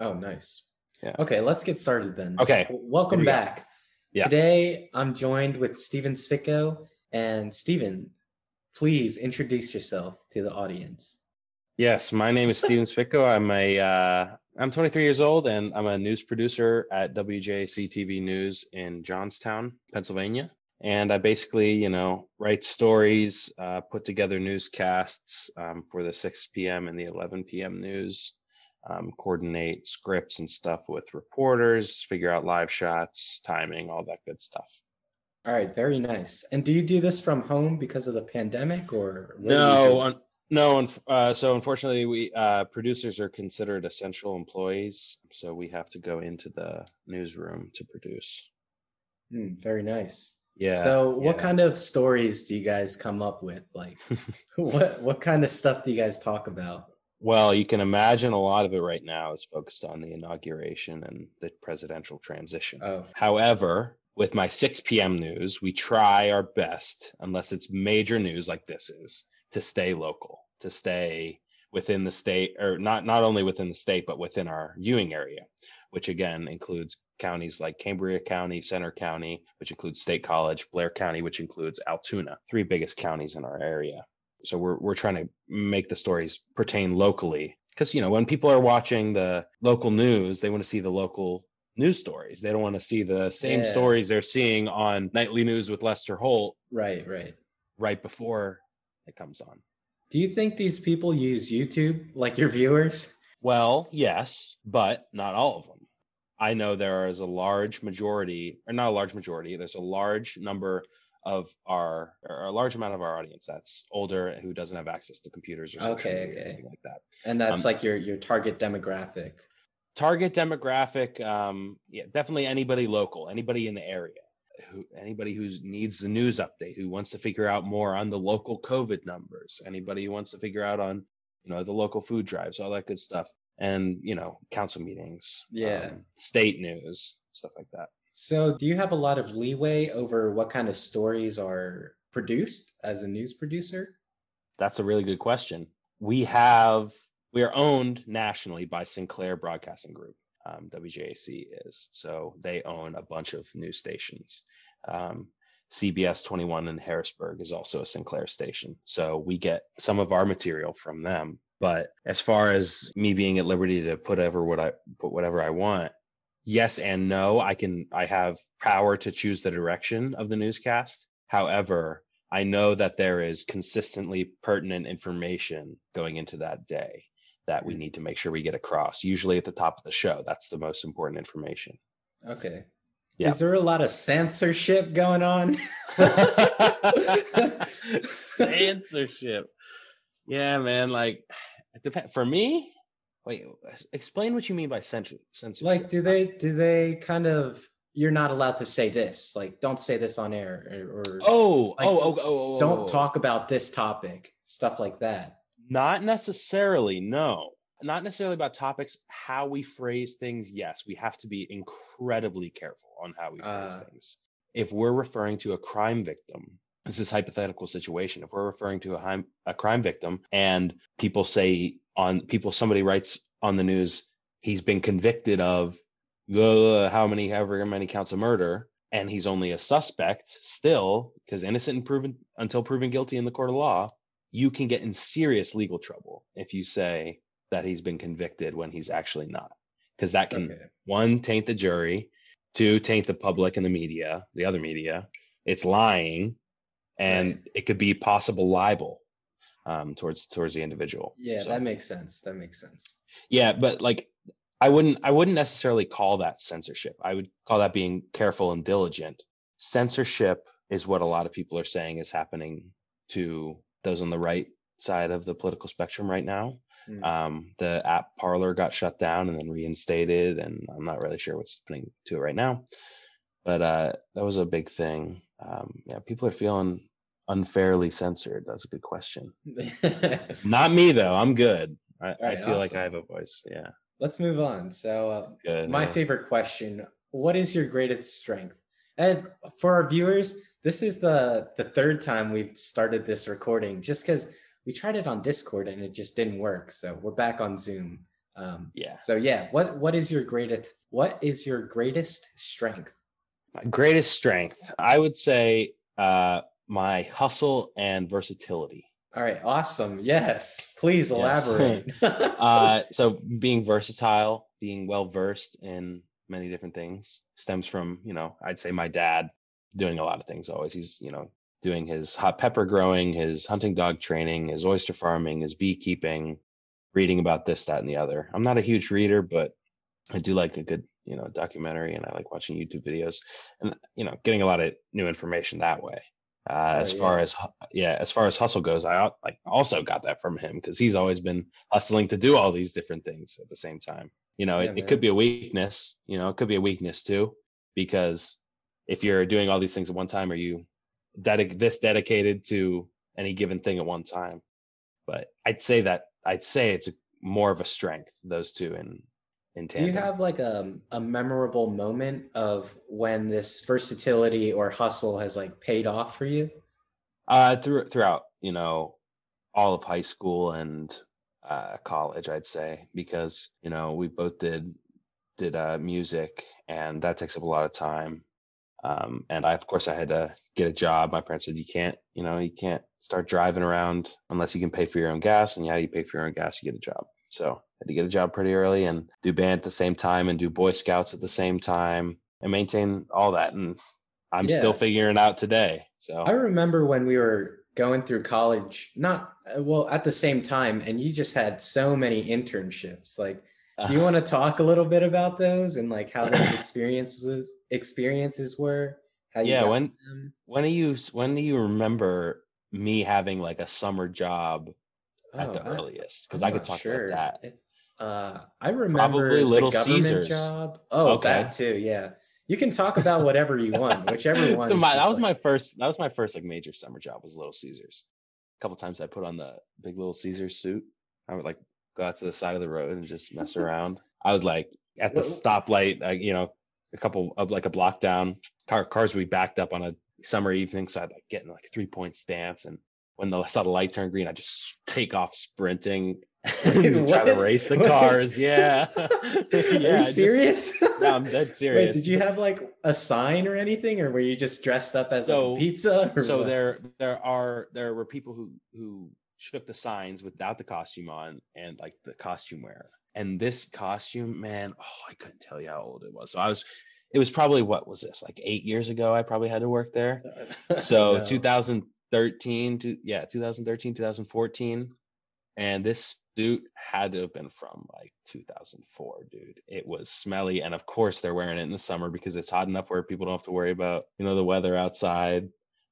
Oh, nice. Yeah. Okay, let's get started then. Okay. Welcome we back. Yeah. Today I'm joined with Steven Svicko. And Steven, please introduce yourself to the audience. Yes, my name is Steven Svicko. I'm a uh, I'm 23 years old and I'm a news producer at WJAC TV News in Johnstown, Pennsylvania. And I basically, you know, write stories, uh, put together newscasts um, for the 6 p.m. and the 11 p.m. news, um, coordinate scripts and stuff with reporters, figure out live shots, timing, all that good stuff. All right, very nice. And do you do this from home because of the pandemic or what do you No, un- no. Uh, so unfortunately, we uh, producers are considered essential employees, so we have to go into the newsroom to produce. Hmm, very nice. Yeah. so what yeah. kind of stories do you guys come up with? Like what what kind of stuff do you guys talk about? Well, you can imagine a lot of it right now is focused on the inauguration and the presidential transition. Oh, However, with my 6 p.m. news, we try our best, unless it's major news like this is, to stay local, to stay within the state, or not not only within the state, but within our viewing area, which again includes counties like Cambria County, Centre County, which includes State College, Blair County, which includes Altoona, three biggest counties in our area. So we're we're trying to make the stories pertain locally. Because you know, when people are watching the local news, they want to see the local news stories. They don't want to see the same Yeah. stories they're seeing on nightly news with Lester Holt right, right. right before it comes on. Do you think these people use YouTube like your viewers? Well, yes, but not all of them. I know there is a large majority, or not a large majority, there's a large number of our, or a large amount of our audience that's older who doesn't have access to computers or social Okay, or anything like that. And that's Um, like your your target demographic. target demographic um yeah definitely anybody local anybody in the area who anybody who needs the news update who wants to figure out more on the local covid numbers anybody who wants to figure out on you know the local food drives all that good stuff and you know council meetings Yeah. um, state news stuff like that So, do you have a lot of leeway over what kind of stories are produced as a news producer? That's a really good question. We have we are owned nationally by Sinclair Broadcasting Group. Um, WJAC is so they own a bunch of news stations. Um, CBS 21 in Harrisburg is also a Sinclair station, so we get some of our material from them. But as far as me being at liberty to put ever what I put whatever I want, yes and no. I can I have power to choose the direction of the newscast. However, I know that there is consistently pertinent information going into that day that we mm. need to make sure we get across. Usually at the top of the show, that's the most important information. Okay. Yeah. Is there a lot of censorship going on? Censorship. Yeah, man. Like, it depends. For me, wait. Explain what you mean by censor- censorship. like, do they do they kind of you're not allowed to say this? Like, don't say this on air, or, or Oh, like, oh, oh, oh, oh, oh, don't oh. talk about this topic, stuff like that. Not necessarily, no. Not necessarily about topics. How we phrase things, yes, we have to be incredibly careful on how we phrase Uh. things. If we're referring to a crime victim, this is hypothetical situation. If we're referring to a, a crime victim and people say on people, somebody writes on the news, he's been convicted of how many, however many counts of murder, and he's only a suspect still, because innocent and proven until proven guilty in the court of law, you can get in serious legal trouble if you say that he's been convicted when he's actually not because that can Okay. one taint the jury two taint the public and the media the other media it's lying and Right. it could be possible libel um, towards towards the individual Yeah, So- that makes sense. That makes sense. yeah but like i wouldn't i wouldn't necessarily call that censorship i would call that being careful and diligent censorship is what a lot of people are saying is happening to those on the right side of the political spectrum right now Mm. um, the app Parler got shut down and then reinstated and i'm not really sure what's happening to it right now but uh, that was a big thing um, yeah people are feeling unfairly censored. That's a good question. Not me though. I'm good. I, I right, feel like i have a voice. Yeah. Let's move on. So, uh, good my yeah. favorite question what is your greatest strength? And for our viewers this is the the third time we've started this recording just because we tried it on discord and it just didn't work. So we're back on zoom. Um, Yeah. so yeah, what what is your greatest what is your greatest strength? My greatest strength, I would say, uh, my hustle and versatility. All right, awesome. Yes, please Yes. elaborate. Uh, so being versatile, being well versed in many different things, stems from you know, I'd say my dad doing a lot of things. Always, he's you know doing his hot pepper growing, his hunting dog training, his oyster farming, his beekeeping, reading about this, that, and the other. I'm not a huge reader, but I do like a good you know documentary, and I like watching YouTube videos, and you know getting a lot of new information that way. Uh, Oh, as far yeah. as yeah, as far as hustle goes, I like also got that from him because he's always been hustling to do all these different things at the same time. You know, Yeah, it, it could be a weakness. You know, it could be a weakness too, because if you're doing all these things at one time, are you dedic- this dedicated to any given thing at one time? But I'd say that I'd say it's a, more of a strength those two in in Do you have like a, a memorable moment of when this versatility or hustle has like paid off for you? Uh, through, throughout, you know, all of high school and uh, college, I'd say, because you know we both did did uh, music, and that takes up a lot of time. Um, and I, of course, I had to get a job. My parents said, "You can't, you know, you can't start driving around unless you can pay for your own gas." And yeah, you pay for your own gas, you get a job. So I had to get a job pretty early and do band at the same time and do Boy Scouts at the same time and maintain all that. And I'm still figuring it out today. So I remember when we were going through college, not well at the same time, and you just had so many internships. Like, do you want to talk a little bit about those and like how those experiences experiences were? How you Yeah, when- them? when do you when do you remember me having like a summer job at the Oh, I- earliest? Because I'm could talk sure. about that. It- uh, I remember Probably Little Caesars. job. Oh, Okay. that too. Yeah, you can talk about whatever you want, whichever one. so my, that was like- my first that was my first like major summer job was Little Caesars. A couple times I put on the big Little Caesars suit. I would like go out to the side of the road and just mess around. I was like at the stoplight, uh, you know, a couple of like a block down. Car cars would be backed up on a summer evening, so I'd like get in like a three point stance and when the I saw the light turn green, I just take off sprinting and try to race the cars. Yeah. Are yeah. you just- serious? no, I'm dead serious. Wait, did you have like a sign or anything, or were you just dressed up as So- a pizza? Or so what? there there are there were people who who shook the signs without the costume on and like the costume wearer and this costume man oh i couldn't tell you how old it was so i was it was probably what was this like eight years ago i probably had to work there so No. 2013 to yeah 2013 2014 and this suit had to have been from like 2004 dude. It was smelly and of course they're wearing it in the summer because it's hot enough where people don't have to worry about you know the weather outside.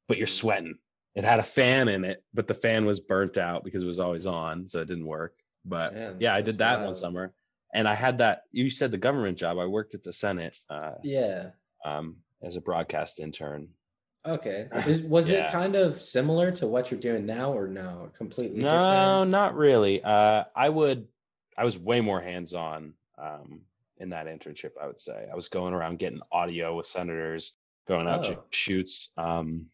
But you're Mm. sweating. It had a fan in it but the fan was burnt out because it was always on so it didn't work. But Man, yeah i did that one summer. And i had that you said the government job. I worked at the senate uh, Yeah. um, as a broadcast intern Okay. Is, was Yeah. it kind of similar to what you're doing now, or no? Completely different? No, different. not really. Uh, I would, I was way more hands on um, in that internship. I would say I was going around getting audio with senators, going out to Oh. shoots, um,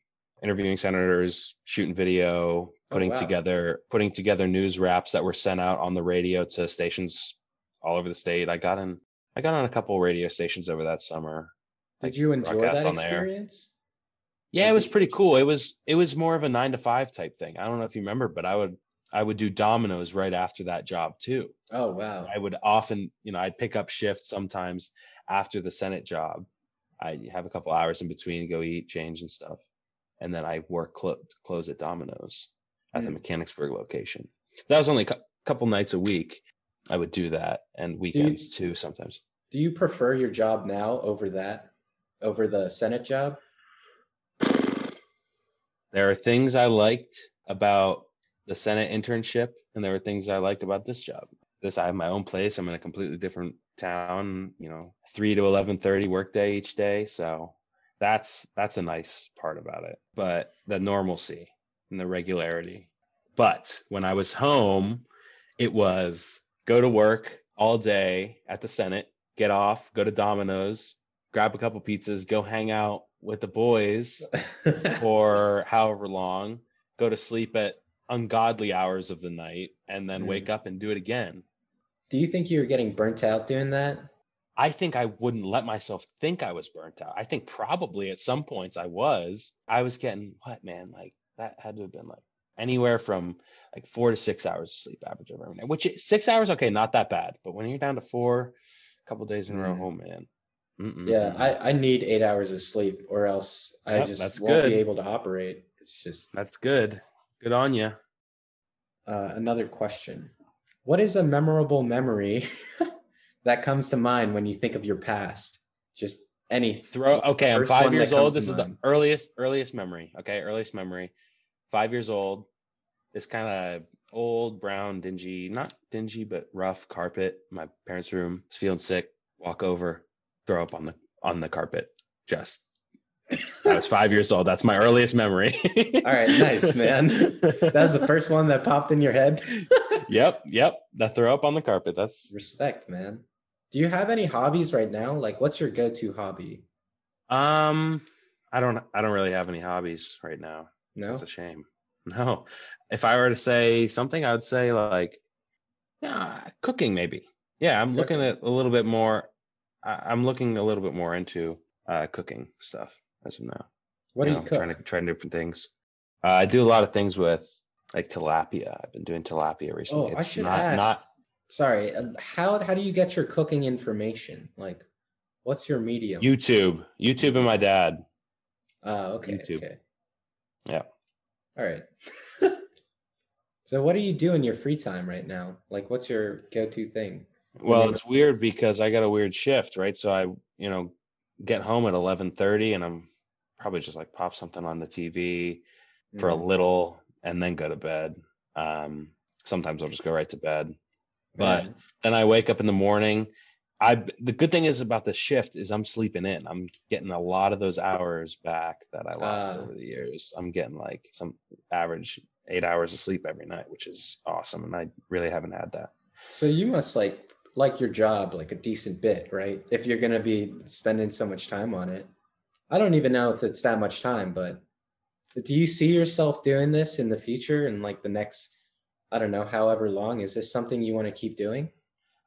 interviewing senators, shooting video, putting wow. together, putting together news wraps that were sent out on the radio to stations all over the state. I got in, I got on a couple radio stations over that summer. Did you enjoy that experience? Yeah, it was pretty cool. It was it was more of a nine to five type thing. I don't know if you remember, but I would I would do Domino's right after that job too. Oh wow. I would often, you know, I'd pick up shifts sometimes after the Senate job. I'd have a couple hours in between, go eat, change and stuff. And then I work clo- close at Domino's at the Hmm. Mechanicsburg location. That was only a cou- couple nights a week. I would do that and weekends too sometimes. Do you prefer your job now over that, over the Senate job? There are things I liked about the Senate internship, and there were things I liked about this job. This I have my own place. I'm in a completely different town. You know, three to eleven thirty workday each day. So that's that's a nice part about it. But the normalcy and the regularity. But when I was home, it was go to work all day at the Senate, get off, go to Domino's, grab a couple pizzas, go hang out with the boys for however long, go to sleep at ungodly hours of the night, and then Mm. wake up and do it again. Do you think you're getting burnt out doing that? I think I wouldn't let myself think I was burnt out. I think probably at some points I was. I was getting what man, like that had to have been like anywhere from like four to six hours of sleep average every night. Which six hours, okay, not that bad. But when you're down to four, a couple days in a row, Mhm. oh man. Mm-mm, Yeah. I, I need eight hours of sleep or else I Yep, just won't good. be able to operate. It's just that's good. Good on you. uh, another question. What is a memorable memory that comes to mind when you think of your past? Just any Throw okay, I'm five years old. This is the earliest, earliest memory. Okay, earliest memory. Five years old. This kind of old, brown, dingy, not dingy, but rough carpet. My parents' room. Was feeling sick. Walk over, throw up on the on the carpet. Just I was five years old. That's my earliest memory. All right, nice, man. That was the first one that popped in your head. yep, yep. That throw up on the carpet. That's Respect, man. Do you have any hobbies right now? Like, what's your go-to hobby? um. I don't. I don't really have any hobbies right now. No. That's a shame. No. If I were to say something, I would say like yeah, cooking maybe. Yeah, I'm looking at a little bit more I- I'm looking a little bit more into uh cooking stuff as of now. What do you know, cook? Trying to trying different things. Uh, I do a lot of things with like tilapia. I've been doing tilapia recently. Oh, I it's should not ask. not Sorry, uh, how how do you get your cooking information? Like, what's your medium? YouTube. YouTube and my dad. Oh, okay, YouTube. okay. Yeah. All right. so, what do you do in your free time right now? Like, what's your go-to thing? Well, it's weird because I got a weird shift, right? So I, you know, get home at eleven thirty, and I'm probably just like pop something on the TV for a Mm, little, and then go to bed. Um, sometimes I'll just go right to bed. but-. Then I wake up in the morning. I the good thing is about the shift is I'm sleeping in. I'm getting a lot of those hours back that I lost Ah. over the years. I'm getting like some average eight hours of sleep every night, which is awesome, and I really haven't had that. So you must like like your job like a decent bit, right? If you're gonna be spending so much time on it. I don't even know if it's that much time, but do you see yourself doing this in the future and like the next, I don't know, however long? Is this something you want to keep doing?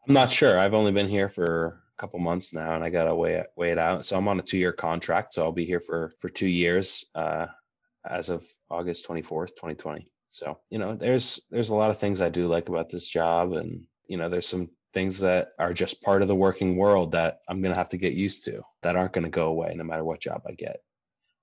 I'm not sure. I've only been here for a couple months now, and I gotta weigh it, weigh it out. So I'm on a two year contract, so I'll be here for for two years uh, as of August 24th, 2020. So you know, there's there's a lot of things I do like about this job, and you know, there's some things that are just part of the working world that I'm gonna have to get used to that aren't gonna go away no matter what job I get.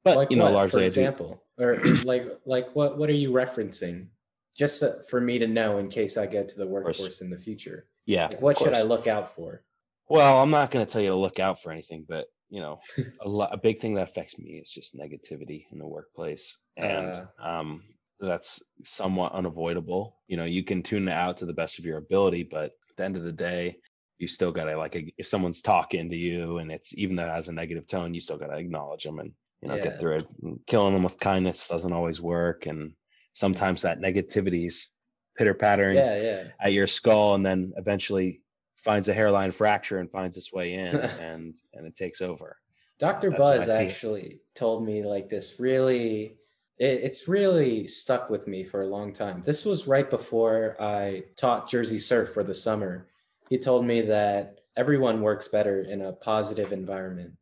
But like you know, what, largely for example, or like like what what are you referencing? Just so- for me to know in case I get to the workforce in the future. yeah. Like, what should I look out for? Well, I'm not going to tell you to look out for anything, but you know, a, lo- a big thing that affects me is just negativity in the workplace, and Uh. um, that's somewhat unavoidable. You know, you can tune it out to the best of your ability, but the end of the day, you still got to like if someone's talking to you and it's even though it has a negative tone, you still got to acknowledge them and you know Yeah. get through it. And killing them with kindness doesn't always work, and sometimes that negativity's pitter pattering Yeah, yeah. at your skull and then eventually finds a hairline fracture and finds its way in and and it takes over Dr. What Buzz actually told me like this really it, it's really stuck with me for a long time. This was right before I taught Jersey surf for the summer. He told me that everyone works better in a positive environment.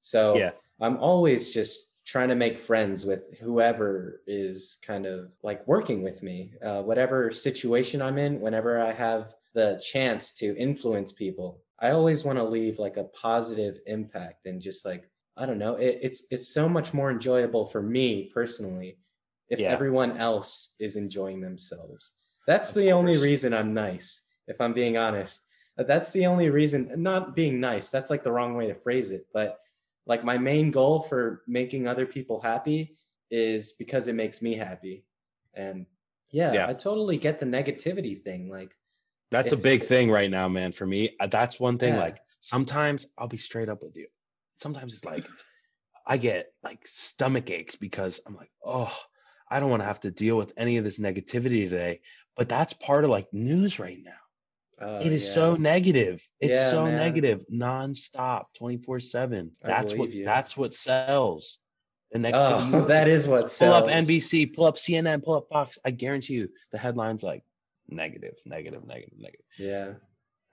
So Yeah. I'm always just trying to make friends with whoever is kind of like working with me, uh, whatever situation I'm in, whenever I have the chance to influence people. I always want to leave like a positive impact and just like, I don't know, it, it's it's so much more enjoyable for me personally if Yeah. everyone else is enjoying themselves. That's Of the only reason I'm nice, if I'm being honest. Uh, That's the only reason, not being nice, that's like the wrong way to phrase it. But like my main goal for making other people happy is because it makes me happy. And yeah, Yeah. I totally get the negativity thing. Like, that's a big thing right now man for me Uh, that's one thing Yeah. like sometimes i'll be straight up with you sometimes it's like i get like stomach aches because i'm like oh i don't want to have to deal with any of this negativity today but that's part of like news right now uh, it is yeah. so negative it's Yeah, so man. negative nonstop 24 7 that's what you. that's what sells the negativity Oh, that is what pull up NBC, pull up CNN, pull up Fox. I guarantee you the headline's like negative, negative, negative, negative. Yeah.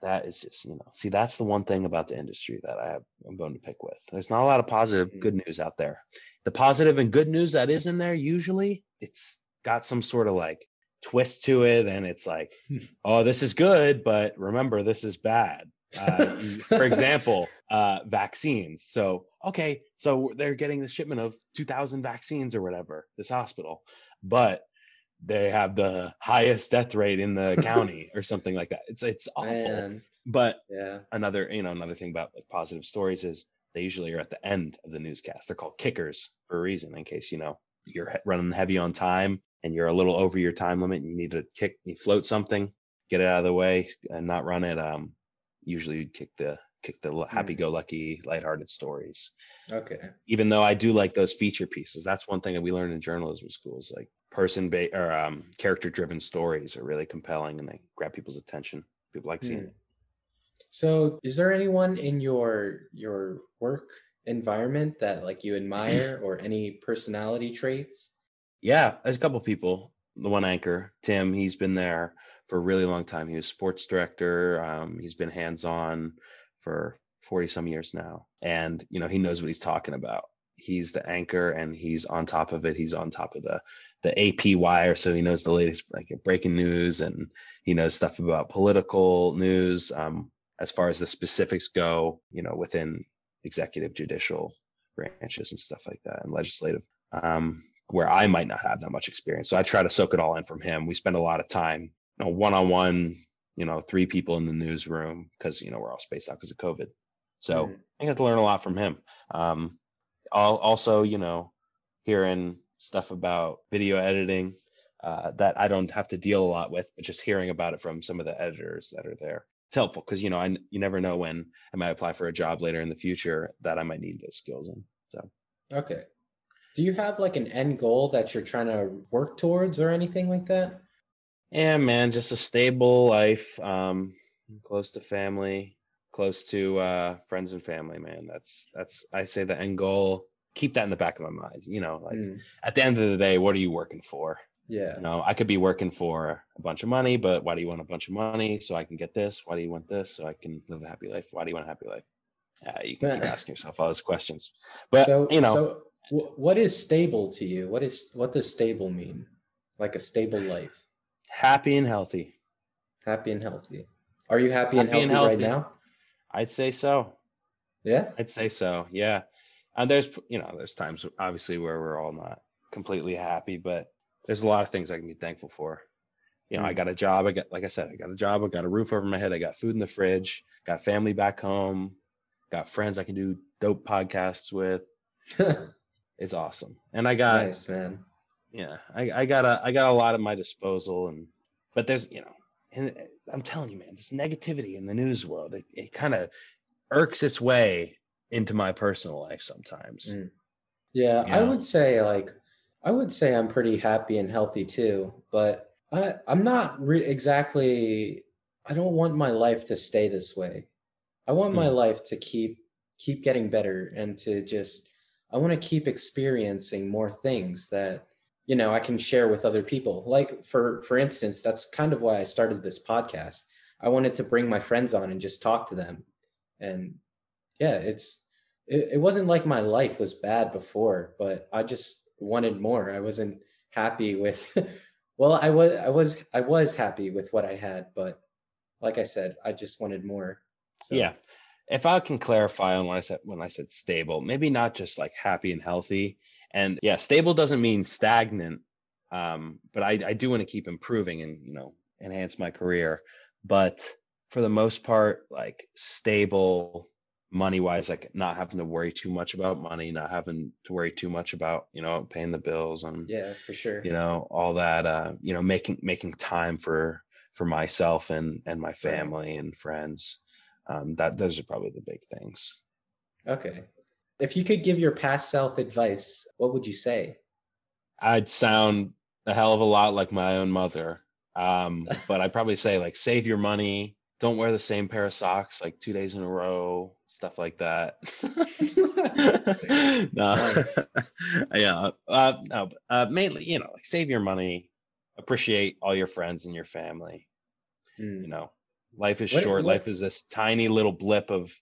That is just you know see that's the one thing about the industry that i have i'm going to pick with. There's not a lot of positive Mhm. good news out there. The positive and good news that is in there usually it's got some sort of like twist to it and it's like oh this is good but remember this is bad. Uh, for example uh, vaccines. So okay so they're getting the shipment of 2000 vaccines or whatever this hospital. But they have the highest death rate in the county or something like that. It's it's awful. Man, but yeah. another you know another thing about like positive stories is they usually are at the end of the newscast. They're called kickers for a reason in case you know you're running heavy on time and you're a little over your time limit and you need to kick you float something get it out of the way and not run it um usually you'd kick the kick the happy-go-lucky lighthearted stories. Okay. even though i do like those feature pieces that's one thing that we learned in journalism schools like person ba- or um, character driven stories are really compelling and they grab people's attention people like seeing Hmm. it So, is there anyone in your your work environment that like you admire or any personality traits? Yeah, there's a couple people. The one anchor, Tim, he's been there for a really long time. He was sports director. Um, he's been hands on for 40 some years now. And, you know, he knows what he's talking about. He's the anchor and he's on top of it. He's on top of the the AP wire. So he knows the latest like breaking news and he knows stuff about political news. Um, as far as the specifics go, you know, within executive, judicial branches and stuff like that and legislative. Um, where I might not have that much experience. So I try to soak it all in from him. We spend a lot of time, you know, one on one, you know, three people in the newsroom because, you know, we're all spaced out because of COVID. So Mhm. I got to learn a lot from him. Um, also, you know, hearing stuff about video editing uh, that I don't have to deal a lot with, but just hearing about it from some of the editors that are there. It's helpful because, you know, I, you never know when I might apply for a job later in the future that I might need those skills in. So Okay. Do you have like an end goal that you're trying to work towards or anything like that? Yeah, man, just a stable life, um, close to family, close to uh, friends and family, man. That's that's I say the end goal. Keep that in the back of my mind. You know, like Mm, at the end of the day, what are you working for? yeah. You know, I could be working for a bunch of money, but why do you want a bunch of money so I can get this? Why do you want this so I can live a happy life? Why do you want a happy life? Uh, you can keep asking yourself all those questions, but so you know, so wh- what is stable to you? What is what does stable mean? Like a stable life, happy and healthy. happy and healthy. Are you happy, and, healthy and right healthy. now? I'd say so. Yeah. I'd say so. Yeah. And there's, you know, there's times obviously where we're all not completely happy, but there's a lot of things I can be thankful for. You know, I Mm. got a job. I got, like I said, I got a job. I got a roof over my head. I got food in the fridge. Got family back home. Got friends I can do dope podcasts with. It's awesome. And I got, nice man. yeah, I, I got a, I got a lot at my disposal. And, but there's, you know, and I'm telling you, man, this negativity in the news world, it, it kind of irks its way into my personal life sometimes. Mm. Yeah, I would say like I would say I'm pretty happy and healthy too, but I I'm not re- exactly I don't want my life to stay this way. I want my Mm. life to keep keep getting better and to just I want to keep experiencing more things that you know I can share with other people. Like for for instance, that's kind of why I started this podcast. I wanted to bring my friends on and just talk to them. And yeah, it's it, it wasn't like my life was bad before, but I just wanted more. I wasn't happy with well, I was I was I was happy with what I had, but like I said, I just wanted more. So, Yeah. If I can clarify on what I said when I said stable, maybe not just like happy and healthy. And yeah, stable doesn't mean stagnant. Um, but I, I do want to keep improving and you know enhance my career. But for the most part, like stable money wise, like not having to worry too much about money, not having to worry too much about, you know, paying the bills and yeah, for sure. you know, all that uh, you know, making making time for for myself and and my family and friends um, that those are probably the big things. Okay. If you could give your past self advice, what would you say? I'd sound a hell of a lot like my own mother, um, but I'd probably say like save your money, don't wear the same pair of socks like two days in a row, stuff like that. no, yeah, uh, no, uh, mainly you know like save your money, appreciate all your friends and your family. Mm, You know, Life is What- short. what- Life is this tiny little blip of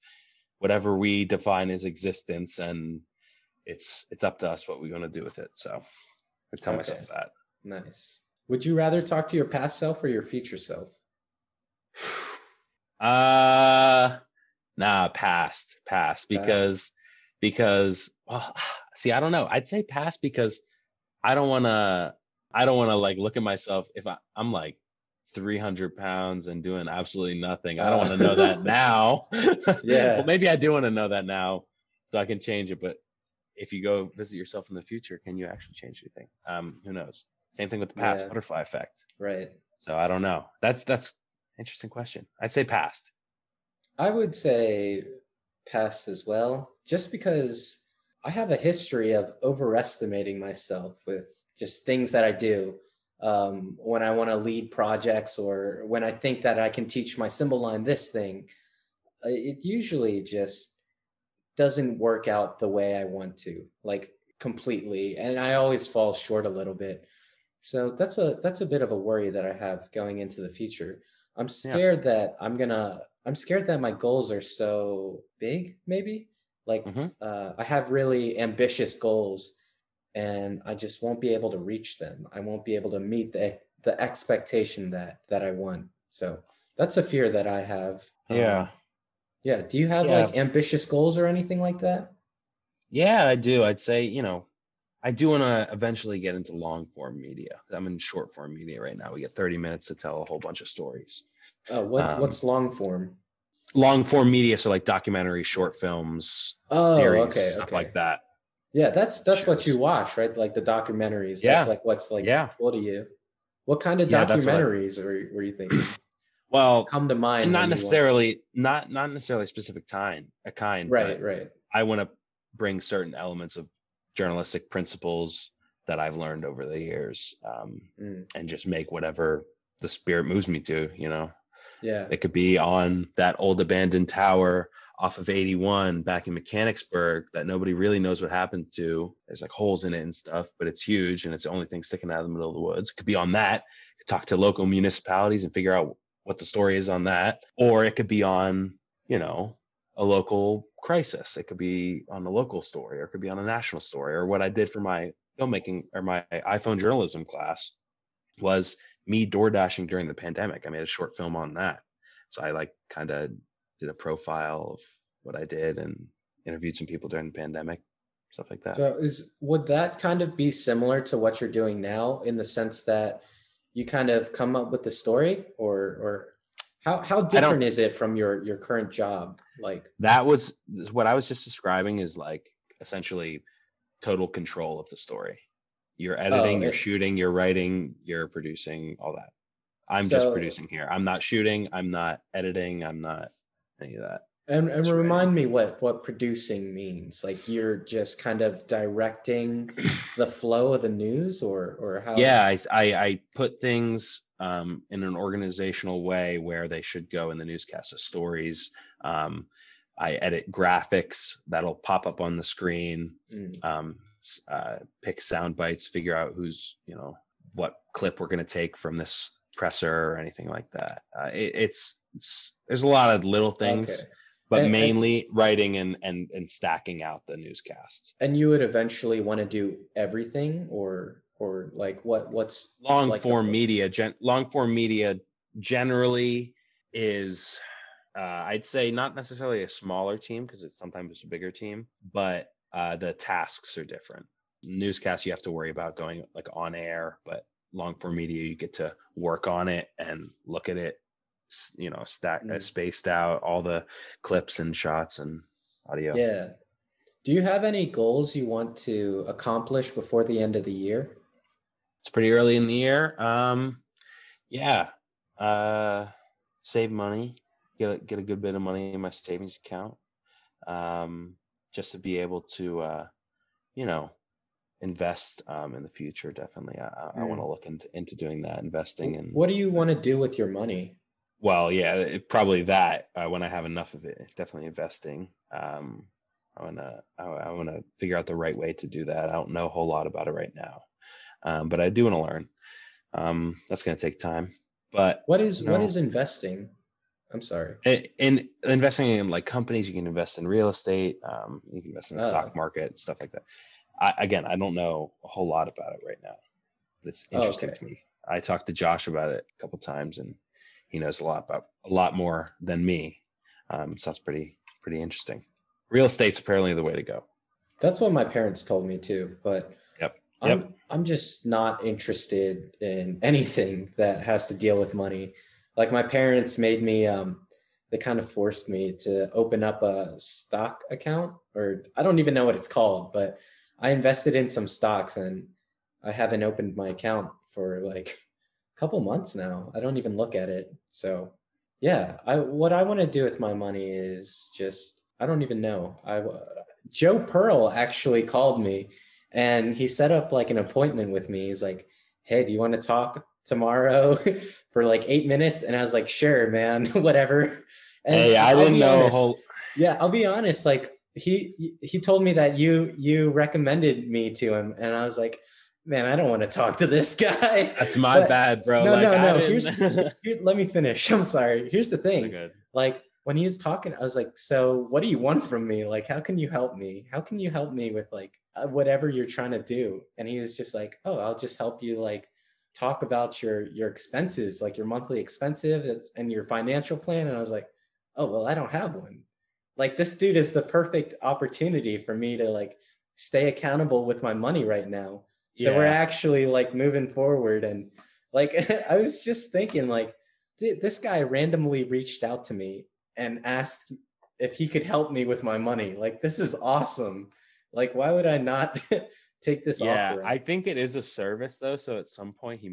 whatever we define as existence, and it's it's up to us what we're going to do with it. So I tell myself that. Nice. Would you rather talk to your past self or your future self? Uh nah, past, past because because well, see, I don't know. I'd say past because I don't want to. I don't want to like look at myself if I, I'm like 300 pounds and doing absolutely nothing. I don't want to know that now. Yeah. well, maybe I do want to know that now so I can change it. But if you go visit yourself in the future, can you actually change anything? Um, who knows? Same thing with the past Yeah. butterfly effect. Right. So I don't know. That's that's interesting question. I'd say past. I would say past as well, just because I have a history of overestimating myself with just things that I do. Um, when I want to lead projects or when I think that I can teach my cymbal line this thing, uh, it usually just doesn't work out the way I want to, like completely. And I always fall short a little bit. So that's a that's a bit of a worry that I have going into the future. I'm scared that I'm gonna. I'm scared that my goals are so big. Maybe like Mhm. uh, I have really ambitious goals, and I just won't be able to reach them. I won't be able to meet the the expectation that that I want. So that's a fear that I have. Um, Yeah. yeah. Do you have Yeah. like ambitious goals or anything like that? Yeah, I do. I'd say, you know, I do want to eventually get into long form media. I'm in short form media right now. We get 30 minutes to tell a whole bunch of stories. Oh, what, Um, what's long form? Long form media, so like documentary, short films, Oh, series, okay, stuff okay. like that. Yeah, that's that's what you watch, right? Like the documentaries. Yeah. That's like what's like Yeah. cool to you. What kind of Yeah, that's what I- documentaries were, were you thinking? Well, Come to mind. not necessarily, not not necessarily specific time, a kind. Right, right. I want to bring certain elements of journalistic principles that I've learned over the years, um, Mm, and just make whatever the spirit moves me to. You know. Yeah. It could be on that old abandoned tower off of 81 back in Mechanicsburg that nobody really knows what happened to. There's like holes in it and stuff, but it's huge and it's the only thing sticking out of the middle of the woods. Could be on that. Could talk to local municipalities and figure out what the story is on that. Or it could be on, you know, a local crisis. It could be on a local story or it could be on a national story. Or what I did for my filmmaking or my iPhone journalism class was me door dashing during the pandemic. I made a short film on that. So I like kind of did a profile of what I did and interviewed some people during the pandemic, stuff like that. So is would that kind of be similar to what you're doing now in the sense that you kind of come up with the story or or how how different is it from your your current job? Like that was what I was just describing is like essentially total control of the story. You're editing, you're it- shooting, you're writing, you're producing, all that. I'm just producing here. I'm not shooting, I'm not editing, I'm not any of that. And, and That's right. remind me what what producing means. Like you're just kind of directing the flow of the news, or or how? yeah I I put things um, in an organizational way where they should go in the newscast of stories um, i edit graphics that'll pop up on the screen Mm, um, uh, pick sound bites figure out who's you know what clip we're going to take from this presser or anything like that uh, it, it's, it's there's a lot of little things okay. but And- and- mainly writing and, and and stacking out the newscasts And you would eventually want to do everything, or or like what what's long like form fo- media gen- long form media generally is uh, i'd say not necessarily a smaller team because it's sometimes it's a bigger team but uh, the tasks are different newscasts you have to worry about going like on air but long form media you get to work on it and look at it you know stack uh, Mm. spaced out all the clips and shots and audio Yeah. Do you have any goals you want to accomplish before the end of the year? it's pretty early in the year. Um, yeah, uh, save money, get a, get a good bit of money in my savings account, um, just to be able to, uh, you know, invest um, in the future. Definitely, I, I, I want to look into into doing that, investing in. What do you want to do with your money? Well, yeah, it, probably that. Uh, when I have enough of it, definitely investing. Um, I wanna, I, I wanna figure out the right way to do that. I don't know a whole lot about it right now, um, but I do want to learn. Um, that's gonna take time. But What is what No. is investing? I'm sorry. In, in investing in like companies, you can invest in real estate. Um, you can invest in the Oh. stock market, stuff like that. I, again, I don't know a whole lot about it right now. It's Oh, interesting okay. to me. I talked to Josh about it a couple times, and he knows a lot about a lot more than me. Um, sounds pretty pretty interesting. Real estate's apparently the way to go. That's what my parents told me too, but Yep. I'm Yep. I'm just not interested in anything that has to deal with money. Like my parents made me um they kind of forced me to open up a stock account or I don't even know what it's called, but I invested in some stocks and I haven't opened my account for like a couple months now. I don't even look at it. So, yeah, I what I want to do with my money is just I don't even know. I Joe Pearl actually called me and he set up like an appointment with me. He's like, "Hey, do you want to talk tomorrow for like 8 minutes?" And I was like, "Sure, man, whatever." And hey, I I'll didn't know whole. yeah, I'll be honest. Like he he told me that you you recommended me to him, and I was like, man, I don't want to talk to this guy. That's my But- bad, bro. No, Like, no, no. didn't- Here, let me finish. I'm sorry. Here's the thing. Like when he was talking, I was like, so what do you want from me? Like, how can you help me? How can you help me with like uh, whatever you're trying to do? And he was just like, oh, I'll just help you like talk about your your expenses, like your monthly expenses and your financial plan. And I was like, oh, well, I don't have one. Like this dude is the perfect opportunity for me to like stay accountable with my money right now. So we're actually like moving forward and like I was just thinking like this guy randomly reached out to me and asked if he could help me with my money. Like this is awesome. Like why would I not take this Yeah, offer? I think it is a service though. So at some point he